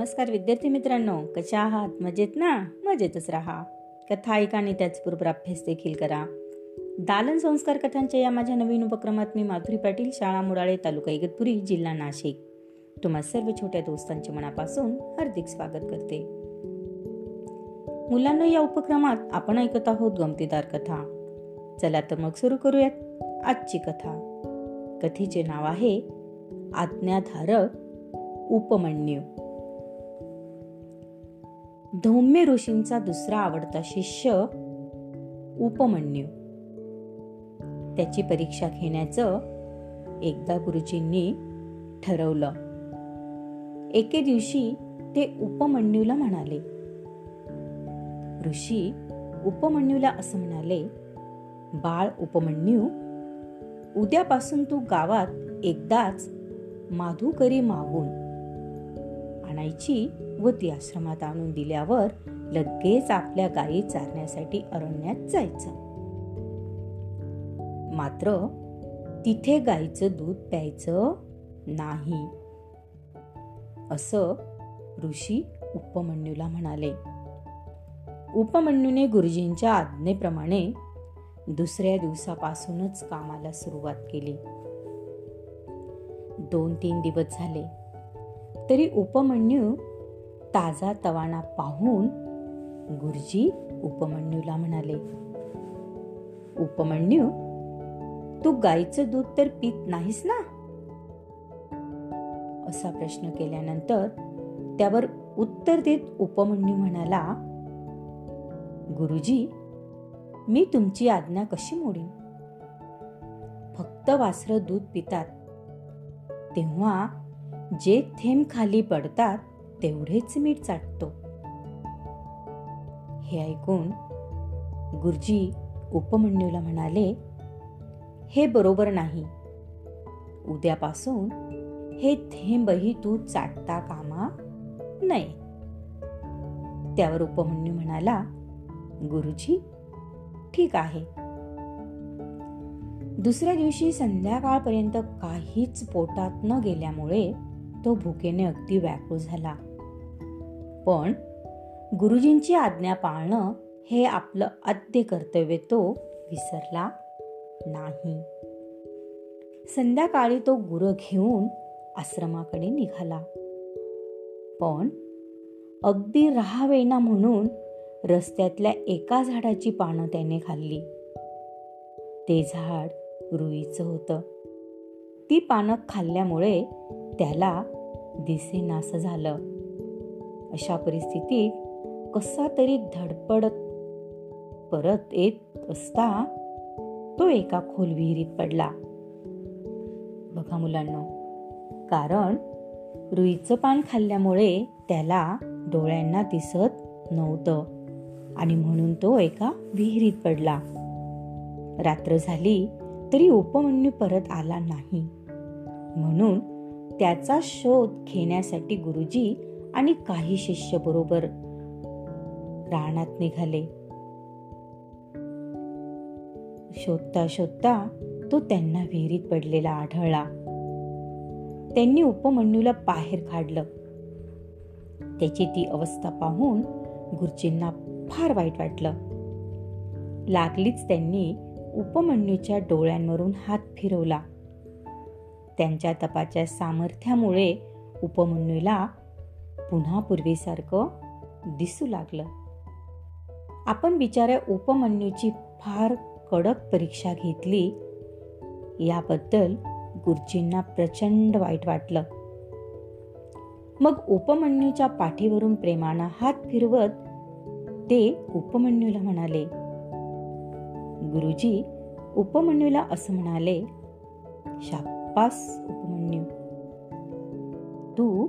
नमस्कार विद्यार्थी मित्रांनो कशा आहात? मजेत ना? मजेतच राहा. कथा ऐका आणि त्याचबरोबर अभ्यास देखील करा. दालन संस्कार कथांच्या या माझ्या नवीन उपक्रमात मी माधुरी पाटील शाळा मुराळे तालुका इगतपुरी जिल्हा नाशिक. तुम्हा सर्व छोट्या दोस्तांच्या मनापासून हार्दिक स्वागत करते. मुलांना या उपक्रमात आपण ऐकत आहोत गमतीदार कथा. चला तर मग सुरू करूयात आजची कथा. कथेचे नाव आहे आज्ञाधारक उपमन्यू. धौम्य ऋषींचा दुसरा आवडता शिष्य उपमन्यू. त्याची परीक्षा घेण्याचं एकदा गुरुजींनी ठरवलं. एके दिवशी ते उपमन्यूला म्हणाले ऋषी उपमन्यूला असं म्हणाले बाळ उपमन्यू उद्यापासून तू गावात एकदाच माधुकरी मागून आणायची व ती आश्रमात आणून दिल्यावर लगेच आपल्या गायी चारण्यासाठी अरण्यात जायचं. मात्र तिथे गायीचं दूध प्यायचं नाही. असं ऋषी उपमन्यूला म्हणाले. उपमन्यूने गुरुजींच्या आज्ञेप्रमाणे दुसऱ्या दिवसापासूनच कामाला सुरुवात केली. दोन तीन दिवस झाले. तरी उपमन्यू ताजा तवाना पाहून गुरुजी उपमन्यूला म्हणाले उपमन्यू तू गाईचं दूध तर पीत नाहीस ना? असा प्रश्न केल्यानंतर त्यावर उत्तर देत उपमन्यू म्हणाला गुरुजी मी तुमची आज्ञा कशी मोडीन? फक्त वासर दूध पितात तेव्हा जे थेंब खाली पडतात तेवढेच मीठ चाटतो. हे ऐकून गुरुजी उपमन्यूला म्हणाले हे बरोबर नाही. उद्यापासून हे थेंबही तू चाटता कामा नाही त्यावर उपमन्यू म्हणाला गुरुजी ठीक आहे. दुसऱ्या दिवशी संध्याकाळपर्यंत काहीच पोटात न गेल्यामुळे तो भुकेने अगदी व्याकुळ झाला. पण गुरुजींची आज्ञा पाळणं हे आपलं आद्य कर्तव्य तो विसरला नाही. संध्याकाळी तो गुरं घेऊन आश्रमाकडे निघाला. पण अगदी राहावेना म्हणून रस्त्यातल्या एका झाडाची पानं त्याने खाल्ली. ते झाड रुईचं होतं. ती पानं खाल्ल्यामुळे त्याला दिसेनासं झालं. अशा परिस्थितीत कसा तरी धडपडत परत येत असता तो एका खोल विहिरीत पडला. बघा मुलांना कारण रुईचं पान खाल्ल्यामुळे त्याला डोळ्यांना दिसत नव्हतं आणि म्हणून तो एका विहिरीत पडला. रात्र झाली तरी उपमन्यू परत आला नाही. म्हणून त्याचा शोध घेण्यासाठी गुरुजी आणि काही शिष्य बरोबर रानात निघाले. शोधता शोधता तो त्यांना विहिरीत पडलेला आढळला. त्यांनी उपमन्यूला बाहेर काढलं. त्याची ती अवस्था पाहून गुरुजींना फार वाईट वाटलं. लागलीच त्यांनी उपमन्यूच्या डोळ्यांवरून हात फिरवला. त्यांच्या तपाच्या सामर्थ्यामुळे उपमन्यूला पुन्हा पूर्वीसारखं दिसू लागलं. आपण बिचाऱ्या उपमन्यूची फार कडक परीक्षा घेतली याबद्दल गुरुजींना प्रचंड वाईट वाटलं. मग उपमन्यूच्या पाठीवरून प्रेमानं हात फिरवत ते उपमन्यूला म्हणाले गुरुजी उपमन्यूला असं म्हणाले शाप्पास उपमन्यू तू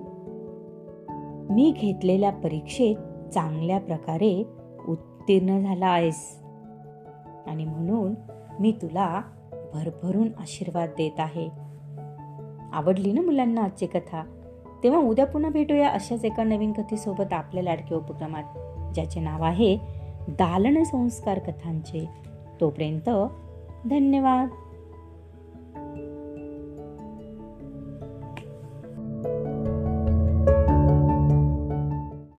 मी घेतलेल्या परीक्षेत चांगल्या प्रकारे उत्तीर्ण झाला आहेस. आणि म्हणून मी तुला भरभरून आशीर्वाद देत आहे. आवडली ना मुलांना आजची कथा? तेव्हा उद्या पुन्हा भेटूया अशाच एका नवीन कथेसोबत आपल्या लाडक्या उपक्रमात ज्याचे नाव आहे दालन संस्कार कथांचे. तोपर्यंत धन्यवाद.